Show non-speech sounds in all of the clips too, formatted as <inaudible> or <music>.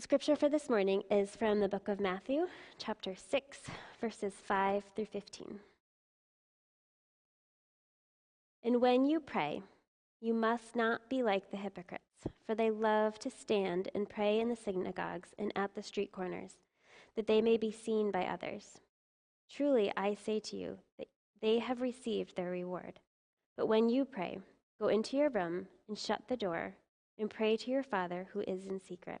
The scripture for this morning is from the book of Matthew, chapter 6, verses 5 through 15. And when you pray, you must not be like the hypocrites, for they love to stand and pray in the synagogues and at the street corners, that they may be seen by others. Truly, I say to you that they have received their reward. But when you pray, go into your room and shut the door, and pray to your Father who is in secret.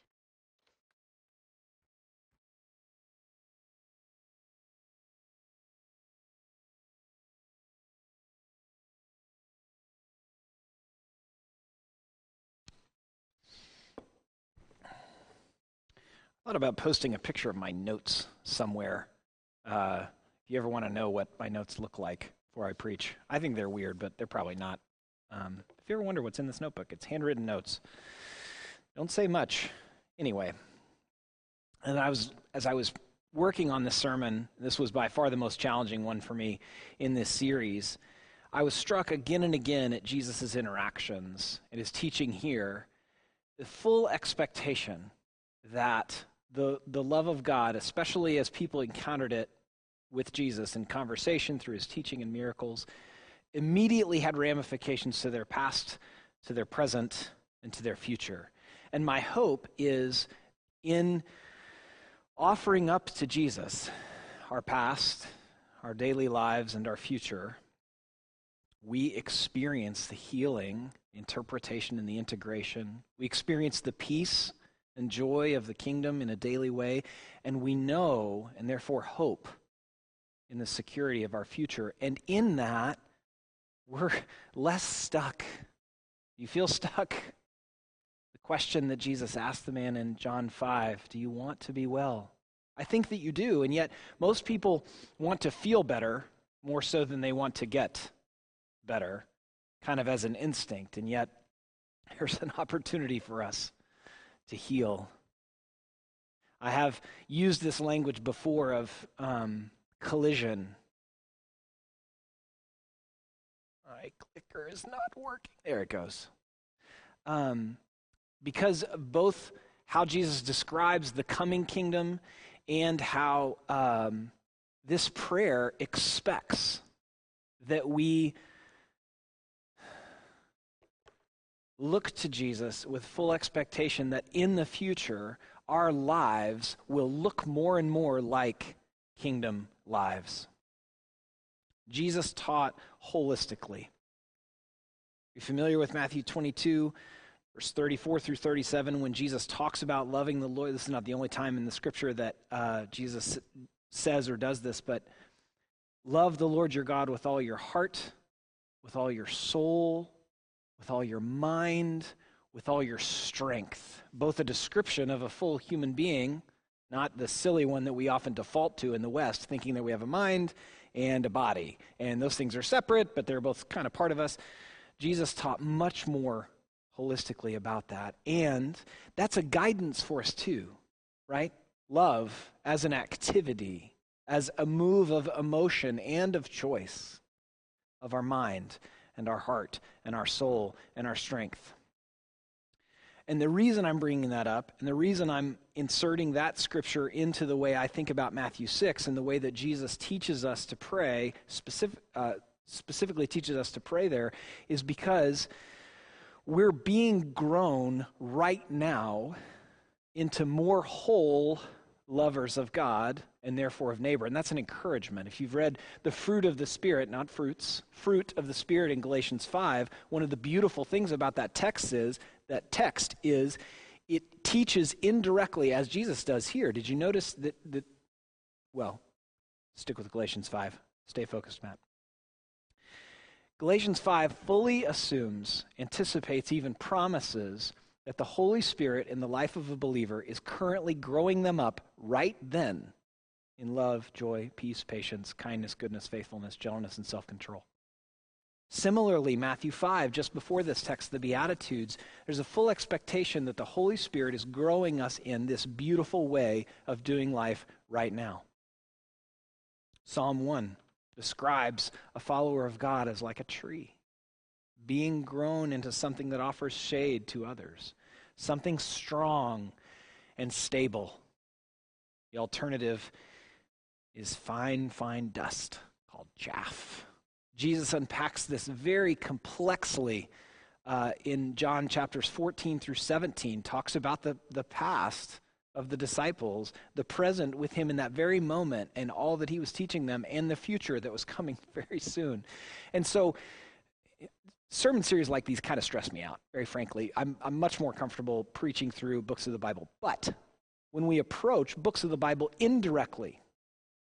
Thought about posting a picture of my notes somewhere. Uh, if you ever want to know what my notes look like before I preach, I think they're weird, but they're probably not. Um, if you ever wonder what's in this notebook, it's handwritten notes. Don't say much. Anyway, and I was as I was working on this sermon, this was by far the most challenging one for me in this series. I was struck again and again at Jesus' interactions and his teaching here, the full expectation that the, the love of God, especially as people encountered it with Jesus in conversation through his teaching and miracles, immediately had ramifications to their past, to their present, and to their future. And my hope is in offering up to Jesus our past, our daily lives, and our future, we experience the healing, interpretation, and the integration. We experience the peace and joy of the kingdom in a daily way, and we know and therefore hope in the security of our future. And in that, we're <laughs> less stuck. You feel stuck? The question that Jesus asked the man in John 5 Do you want to be well? I think that you do, and yet most people want to feel better more so than they want to get better, kind of as an instinct, and yet <laughs> there's an opportunity for us to heal. I have used this language before of um, collision. My clicker is not working. There it goes. Um, because both how Jesus describes the coming kingdom and how um, this prayer expects that we look to Jesus with full expectation that in the future, our lives will look more and more like kingdom lives. Jesus taught holistically. You're familiar with Matthew 22, verse 34 through 37, when Jesus talks about loving the Lord. This is not the only time in the scripture that uh, Jesus says or does this, but love the Lord your God with all your heart, with all your soul, with all your mind, with all your strength. Both a description of a full human being, not the silly one that we often default to in the West, thinking that we have a mind and a body. And those things are separate, but they're both kind of part of us. Jesus taught much more holistically about that. And that's a guidance for us too, right? Love as an activity, as a move of emotion and of choice of our mind and our heart and our soul and our strength. And the reason I'm bringing that up, and the reason I'm inserting that scripture into the way I think about Matthew 6 and the way that Jesus teaches us to pray, specific, uh, specifically teaches us to pray there, is because we're being grown right now into more whole lovers of God and therefore of neighbor. And that's an encouragement. If you've read the fruit of the Spirit, not fruits, fruit of the Spirit in Galatians 5, one of the beautiful things about that text is that text is it teaches indirectly as Jesus does here. Did you notice that, that well, stick with Galatians 5. Stay focused, Matt. Galatians 5 fully assumes, anticipates, even promises that the Holy Spirit in the life of a believer is currently growing them up right then in love, joy, peace, patience, kindness, goodness, faithfulness, gentleness, and self control. Similarly, Matthew 5, just before this text, the Beatitudes, there's a full expectation that the Holy Spirit is growing us in this beautiful way of doing life right now. Psalm 1 describes a follower of God as like a tree, being grown into something that offers shade to others, something strong and stable. The alternative is fine, fine dust called chaff. Jesus unpacks this very complexly uh, in John chapters 14 through 17, talks about the, the past of the disciples, the present with him in that very moment, and all that he was teaching them, and the future that was coming <laughs> very soon. And so, sermon series like these kind of stress me out, very frankly. I'm, I'm much more comfortable preaching through books of the Bible. But when we approach books of the Bible indirectly,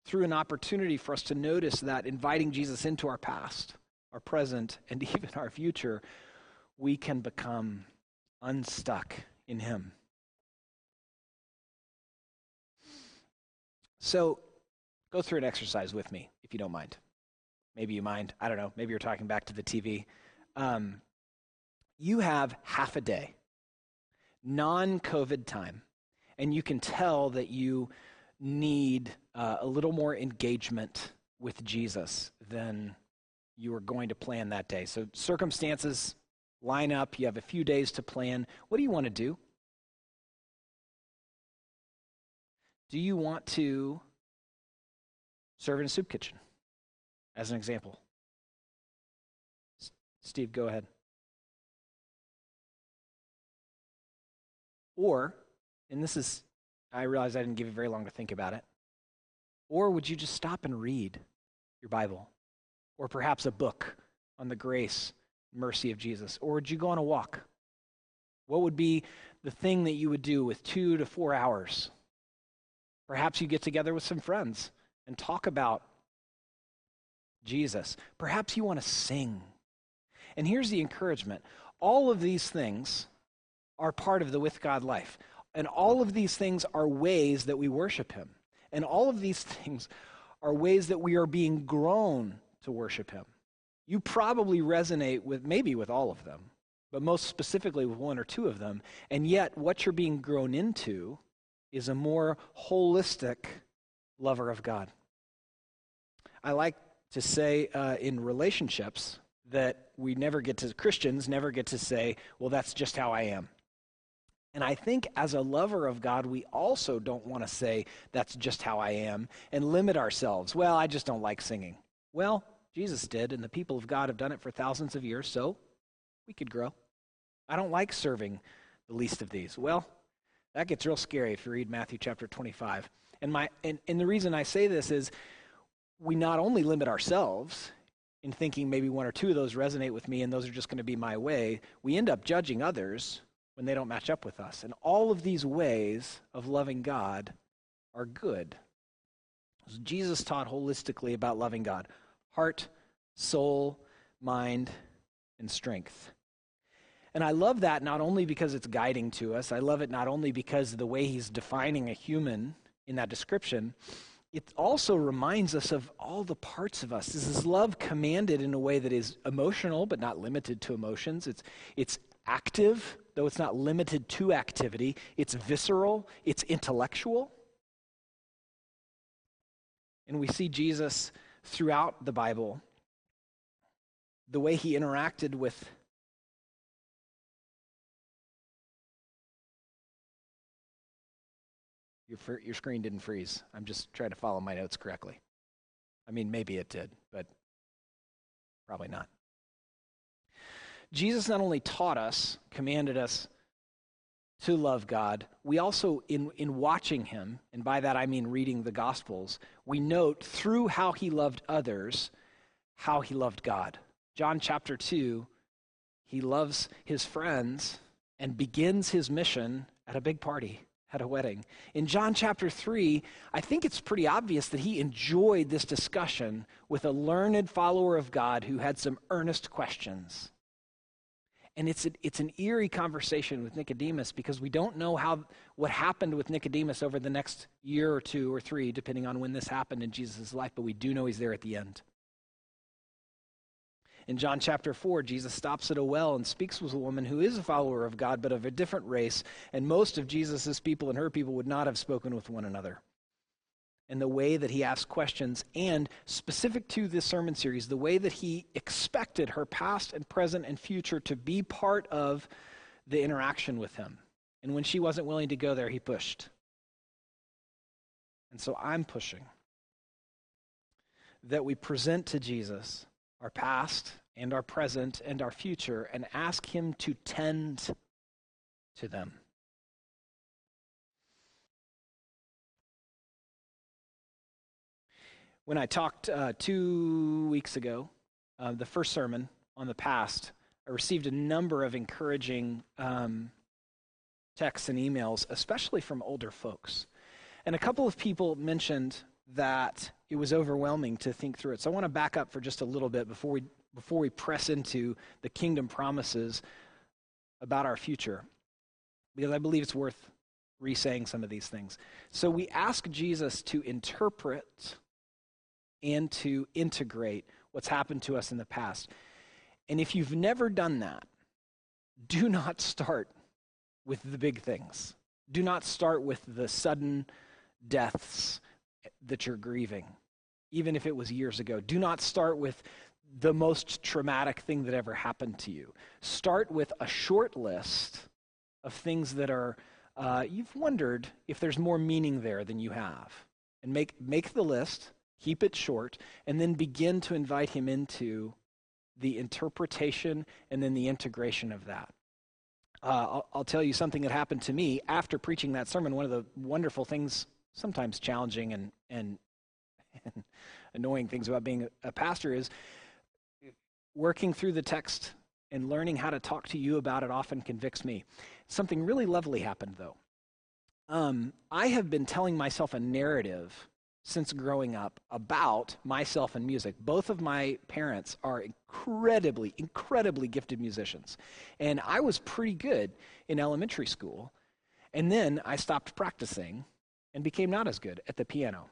through an opportunity for us to notice that inviting Jesus into our past, our present, and <laughs> even our future, we can become unstuck in Him. So go through an exercise with me, if you don't mind. Maybe you mind. I don't know. Maybe you're talking back to the TV. Um, you have half a day, non COVID time, and you can tell that you need uh, a little more engagement with Jesus than you are going to plan that day. So circumstances line up. You have a few days to plan. What do you want to do? Do you want to serve in a soup kitchen? As an example. S- Steve, go ahead. Or, and this is, I realize I didn't give you very long to think about it. Or would you just stop and read your Bible? Or perhaps a book on the grace, mercy of Jesus? Or would you go on a walk? What would be the thing that you would do with two to four hours? Perhaps you get together with some friends and talk about Jesus. Perhaps you want to sing. And here's the encouragement all of these things are part of the with God life. And all of these things are ways that we worship Him. And all of these <laughs> things are ways that we are being grown to worship Him. You probably resonate with maybe with all of them, but most specifically with one or two of them. And yet, what you're being grown into is a more holistic lover of God. I like to say uh, in relationships that we never get to, Christians never get to say, well, that's just how I am. And I think as a lover of God, we also don't want to say, that's just how I am, and limit ourselves. Well, I just don't like singing. Well, Jesus did, and the people of God have done it for thousands of years, so we could grow. I don't like serving the least of these. Well, that gets real scary if you read Matthew chapter 25. And, my, and, and the reason I say this is we not only limit ourselves in thinking maybe one or two of those resonate with me and those are just going to be my way, we end up judging others when they don't match up with us. And all of these ways of loving God are good. Jesus taught holistically about loving God heart, soul, mind, and strength. And I love that not only because it's guiding to us, I love it not only because the way he's defining a human in that description, it also reminds us of all the parts of us. This is love commanded in a way that is emotional, but not limited to emotions. It's, it's active, though it's not limited to activity. It's visceral, it's intellectual. And we see Jesus throughout the Bible, the way he interacted with Your, your screen didn't freeze. I'm just trying to follow my notes correctly. I mean, maybe it did, but probably not. Jesus not only taught us, commanded us to love God, we also, in, in watching him, and by that I mean reading the Gospels, we note through how he loved others how he loved God. John chapter 2, he loves his friends and begins his mission at a big party, at a wedding. In John chapter 3, I think it's pretty obvious that he enjoyed this discussion with a learned follower of God who had some earnest questions. And it's, a, it's an eerie conversation with Nicodemus because we don't know how, what happened with Nicodemus over the next year or two or three, depending on when this happened in Jesus' life, but we do know he's there at the end. In John chapter 4, Jesus stops at a well and speaks with a woman who is a follower of God, but of a different race, and most of Jesus' people and her people would not have spoken with one another and the way that he asked questions, and specific to this sermon series, the way that he expected her past and present and future to be part of the interaction with him. And when she wasn't willing to go there, he pushed. And so I'm pushing that we present to Jesus our past and our present and our future and ask him to tend to them. When I talked uh, two weeks ago, uh, the first sermon on the past, I received a number of encouraging um, texts and emails, especially from older folks. And a couple of people mentioned that it was overwhelming to think through it. So I want to back up for just a little bit before we, before we press into the kingdom promises about our future, because I believe it's worth re saying some of these things. So we ask Jesus to interpret and to integrate what's happened to us in the past. And if you've never done that, do <laughs> not start with the big things. Do not start with the sudden deaths that you're grieving, even if it was years ago. Do not start with the most traumatic thing that ever happened to you. Start with a short list of things that are, uh, you've wondered if there's more meaning there than you have. And make, make the list keep it short, and then begin to invite him into the interpretation and then the integration of that. Uh, I'll, I'll, tell you something that happened to me after preaching that sermon. One of the wonderful things, sometimes challenging and, and, <laughs> and annoying things about being a, pastor, is working through the text and learning how to talk to you about it often convicts me. Something really lovely happened, though. Um, I have been telling myself a narrative since growing up about myself and music. Both of my parents are incredibly, incredibly gifted musicians. And I was pretty good in elementary school. And then I stopped practicing and became not as good at the piano.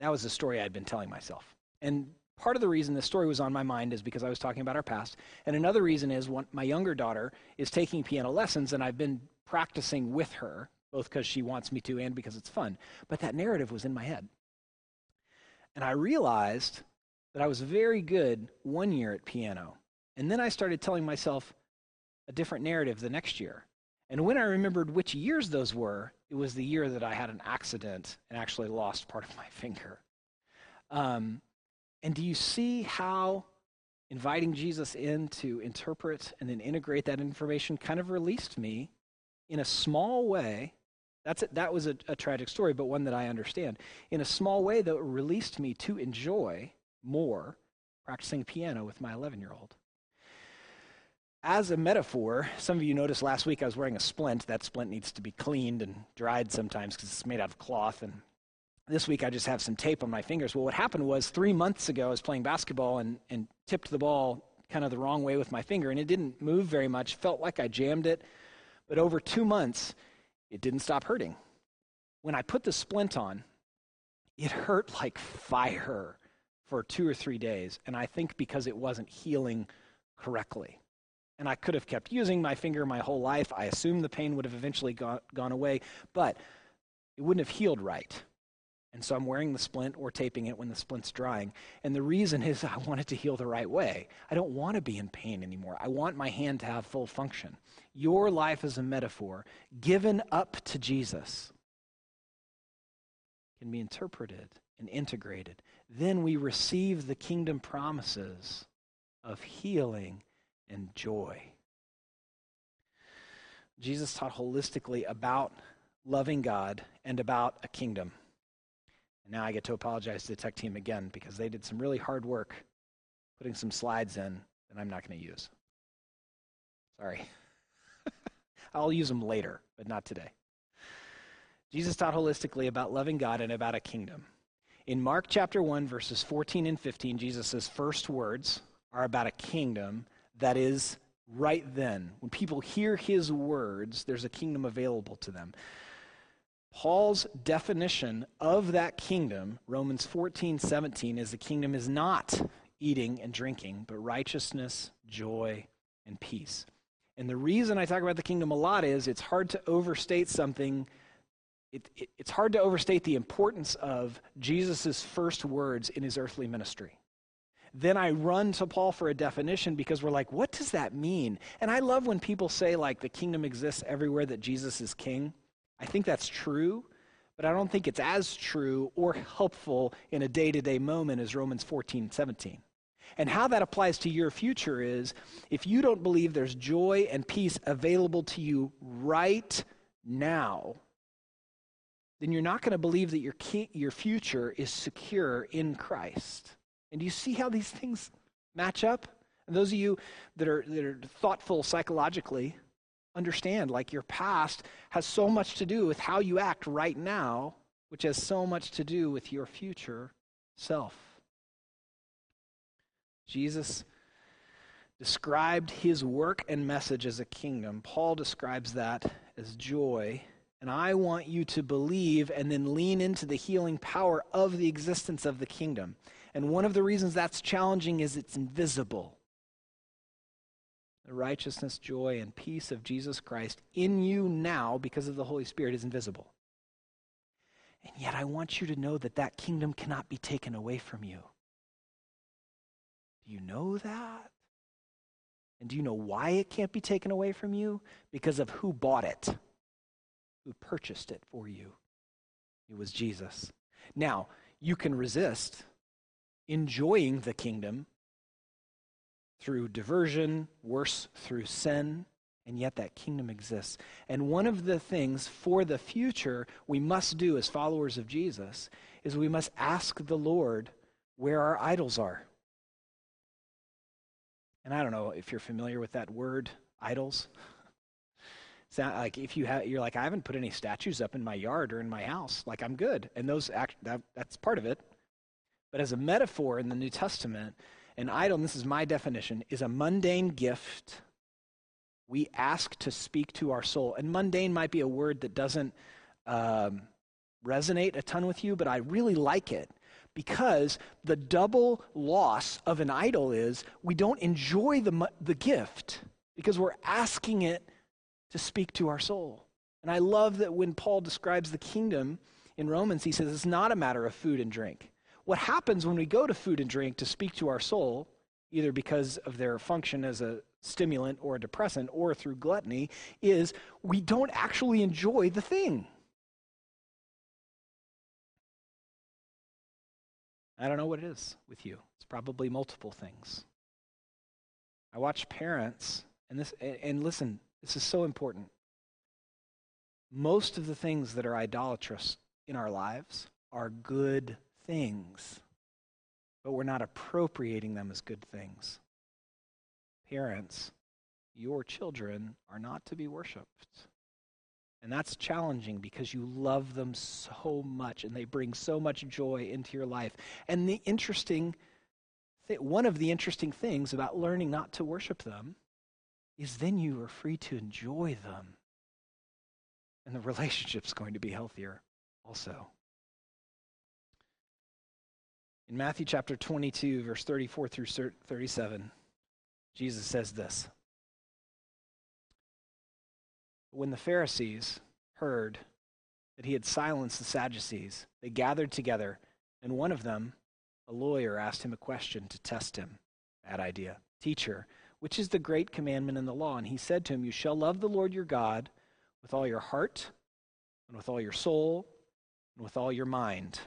That was the story I'd been telling myself. And part of the reason this story was on my mind is because I was talking about our past. And another reason is my younger daughter is taking piano lessons, and I've been practicing with her both because she wants me to and because it's fun. But that narrative was in my head. And I realized that I was very good one year at piano. And then I started telling myself a different narrative the next year. And when I remembered which years those were, it was the year that I had an accident and actually lost part of my finger. Um, and do you see how inviting Jesus in to interpret and then integrate that information kind of released me in a small way that's a, that was a, a tragic story, but one that I understand. In a small way, that released me to enjoy more practicing piano with my 11 year old. As a metaphor, some of you noticed last week I was wearing a splint. That splint needs to be cleaned and dried sometimes because it's made out of cloth. And this week I just have some tape on my fingers. Well, what happened was three months ago I was playing basketball and, and tipped the ball kind of the wrong way with my finger, and it didn't move very much. Felt like I jammed it. But over two months, it didn't stop hurting. When I put the splint on, it hurt like fire for two or three days. And I think because it wasn't healing correctly. And I could have kept using my finger my whole life. I assume the pain would have eventually gone, gone away, but it wouldn't have healed right. And so I'm wearing the splint or taping it when the splint's drying. And the reason is <laughs> I want it to heal the right way. I don't want to be in pain anymore. I want my hand to have full function. Your life is a metaphor given up to Jesus can be interpreted and integrated. Then we receive the kingdom promises of healing and joy. Jesus taught holistically about loving God and about a kingdom. And now I get to apologize to the tech team again because they did some really hard work putting some slides in that I'm not going to use. Sorry. <laughs> I'll use them later, but not today. Jesus taught holistically about loving God and about a kingdom. In Mark chapter 1, verses 14 and 15, Jesus' first words are about a kingdom that is right then. When people hear his words, there's a kingdom available to them. Paul's definition of that kingdom, Romans 14, 17, is the kingdom is not eating and drinking, but righteousness, joy, and peace. And the reason I talk about the kingdom a lot is it's hard to overstate something. It, it, it's hard to overstate the importance of Jesus' first words in his earthly ministry. Then I run to Paul for a definition because we're like, what does that mean? And I love when people say, like, the kingdom exists everywhere that Jesus is king. I think that's true, but I don't think it's as true or helpful in a day to day moment as Romans 14 17. And how that applies to your future is if you don't believe there's joy and peace available to you right now, then you're not going to believe that your, key, your future is secure in Christ. And do you see how these things match up? And those of you that are, that are thoughtful psychologically, understand like your past has so much to do with how you act right now, which has so much to do with your future self. Jesus described his work and message as a kingdom. Paul describes that as joy. And I want you to believe and then lean into the healing power of the existence of the kingdom. And one of the reasons that's challenging is it's invisible the righteousness, joy, and peace of Jesus Christ in you now because of the Holy Spirit is invisible. And yet, I want you to know that that kingdom cannot be taken away from you. Do you know that? And do you know why it can't be taken away from you? Because of who bought it, who purchased it for you. It was Jesus. Now, you can resist enjoying the kingdom through diversion, worse, through sin, and yet that kingdom exists. And one of the things for the future we must do as followers of Jesus is we must ask the Lord where our idols are. And I don't know if you're familiar with that word, idols. <laughs> Sound like if you have, you're like, I haven't put any statues up in my yard or in my house. Like I'm good, and those act, that, that's part of it. But as a metaphor in the New Testament, an idol, this is my definition, is a mundane gift we ask to speak to our soul. And mundane might be a word that doesn't um, resonate a ton with you, but I really like it because the double loss of an idol is we don't enjoy the, the gift because we're asking it to speak to our soul. And I love that when Paul describes the kingdom in Romans, he says it's not a matter of food and drink. What happens when we go to food and drink to speak to our soul, either because of their function as a stimulant or a depressant or through gluttony, is we don't actually enjoy the thing. I don't know what it is with you. It's probably multiple things. I watch parents, and this, and listen, this is so important. Most of the things that are idolatrous in our lives are good things, but we're not appropriating them as good things. Parents, your children are not to be worshiped. And that's challenging because you love them so much and they bring so much joy into your life. And the interesting th- one of the interesting things about learning not to worship them is then you are free to enjoy them. And the <laughs> relationship's going to be healthier also. In Matthew chapter 22, verse 34 through 37, Jesus says this When the Pharisees heard that he had silenced the Sadducees, they gathered together, and one of them, a lawyer, asked him a question to test him. Bad idea. Teacher, which is the great commandment in the law? And he said to him, You shall love the Lord your God with all your heart, and with all your soul, and with all your mind.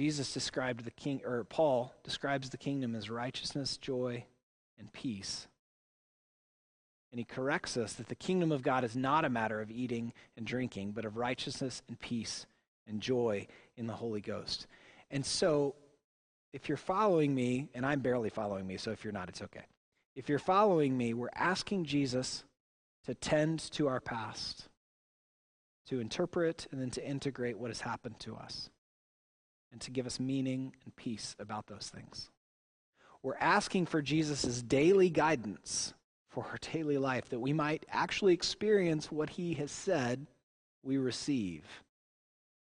Jesus described the king, or Paul describes the kingdom as righteousness, joy, and peace. And he corrects us that the kingdom of God is not a matter of eating and drinking, but of righteousness and peace and joy in the Holy Ghost. And so, if you're following me, and I'm barely following me, so if you're not, it's okay. If you're following me, we're asking Jesus to tend to our past, to interpret and then to integrate what has happened to us, and to give us meaning and peace about those things. We're asking for Jesus' daily guidance for our daily life, that we might actually experience what he has said we receive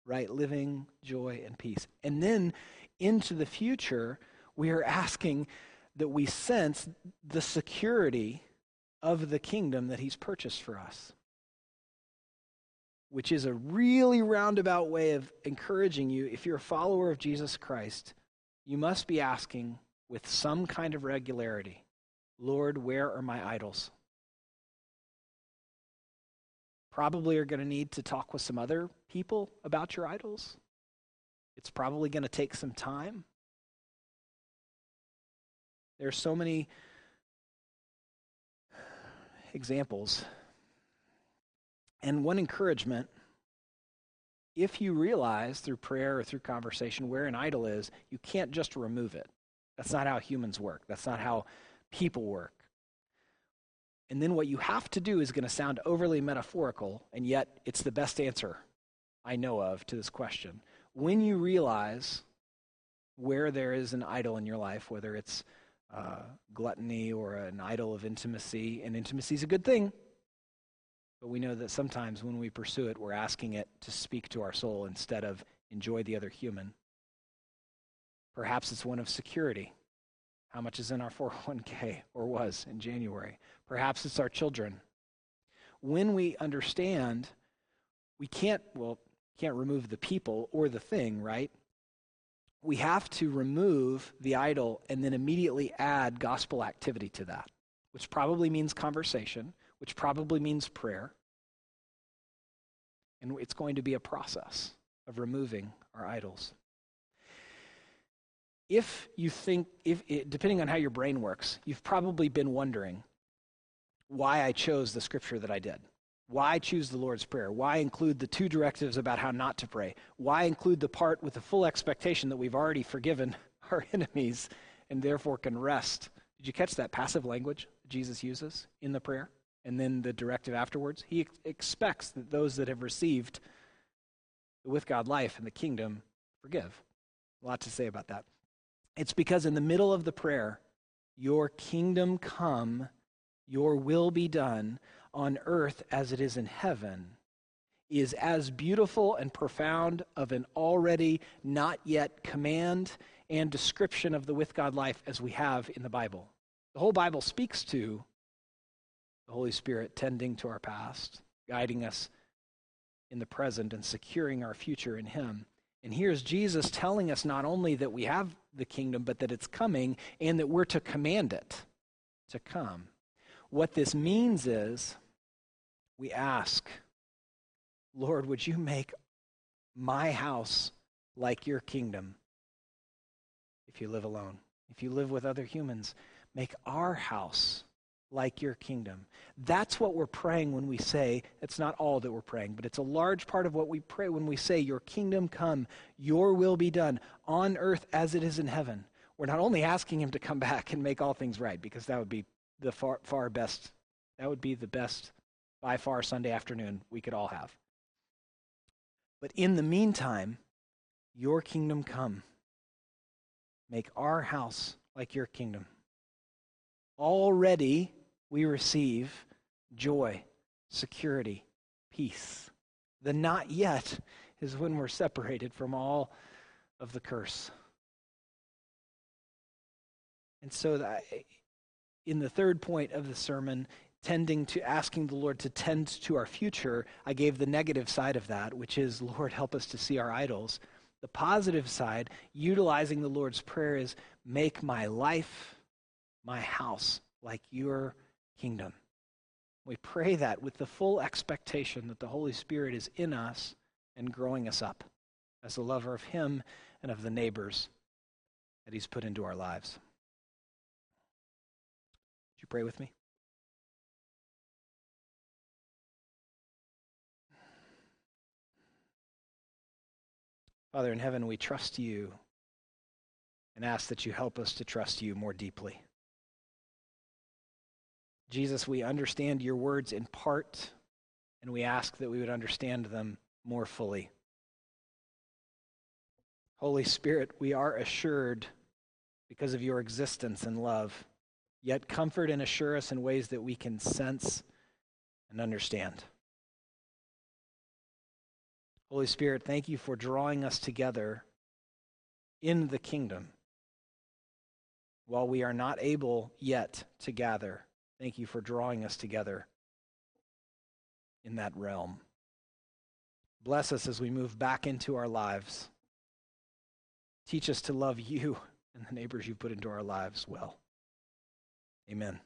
right living, joy, and peace. And then into the future, we are asking that we sense the security of the kingdom that he's purchased for us. Which is a really roundabout way of encouraging you. If you're a follower of Jesus Christ, you must be asking with some kind of regularity Lord, where are my idols? Probably are going to need to talk with some other people about your idols. It's probably going to take some time. There are so many examples. And one encouragement if you realize through prayer or through conversation where an idol is, you can't just remove it. That's not how humans work, that's not how people work. And then what you have to do is going to sound overly metaphorical, and yet it's the best answer I know of to this question. When you realize where there is an idol in your life, whether it's uh, gluttony or an idol of intimacy, and intimacy is a good thing, but we know that sometimes when we pursue it, we're asking it to speak to our soul instead of enjoy the other human. Perhaps it's one of security. How much is in our <laughs> 401k or was in January? Perhaps it's our children. When we understand, we can't, well, can't remove the people or the thing, right? we have to remove the idol and then immediately add gospel activity to that, which probably means conversation, which probably means prayer. And it's going to be a process of removing our idols. If you think, if depending on how your brain works, you've probably been wondering why I chose the scripture that I did. Why choose the Lord's Prayer? Why include the two directives about how not to pray? Why include the part with the full expectation that we've already forgiven <laughs> our enemies and therefore can rest? Did you catch that passive language Jesus uses in the prayer? And then the directive afterwards? He ex- expects that those that have received the with God life and the kingdom forgive. A lot to say about that. It's because in the middle of the prayer, your kingdom come, your will be done on earth as it is in heaven is as beautiful and profound of an already not yet command and description of the with God life as we have in the Bible. The whole Bible speaks to the Holy Spirit tending to our past, guiding us in the present, and securing our future in Him. And here's Jesus telling us not only that we have the kingdom, but that it's coming and that we're to command it to come. What this means is we ask, Lord, would you make my house like your kingdom if you live alone? If you live with other humans, make our house like your kingdom. That's what we're praying when we say, it's not all that we're praying, but it's a large part of what we pray when we say, Your kingdom come, your will be done on earth as it is in heaven. We're not only asking him to come <laughs> back and make all things right, because that would be the far, far best, that would be the best by far Sunday afternoon we could all have. But in the meantime, your kingdom come. Make our house like your kingdom. Already we receive joy, security, peace. The not yet is when we're separated from all of the curse. And so, that, in the third point of the sermon, tending to asking the Lord to tend to our future, I gave the negative side of that, which is, <laughs> Lord, help us to see our idols. The positive side, utilizing the Lord's Prayer, is make my life, my house, like your kingdom. We pray that with the full expectation that the Holy Spirit is in us and growing us up as a lover of Him and of the neighbors that He's put into our lives. Would you pray with me? Father in heaven, we trust you and ask that you help us to trust you more deeply. Jesus, we understand your words in part, and we ask that we would understand them more fully. Holy Spirit, we are assured because of your existence and love, yet comfort and assure us in ways that we can sense and understand. Holy Spirit, thank you for drawing us together in the kingdom while we are not able yet to gather. Thank you for drawing us together in that realm. Bless us as we move back into our lives. Teach us to love you <laughs> and the neighbors you've put into our lives well. Amen.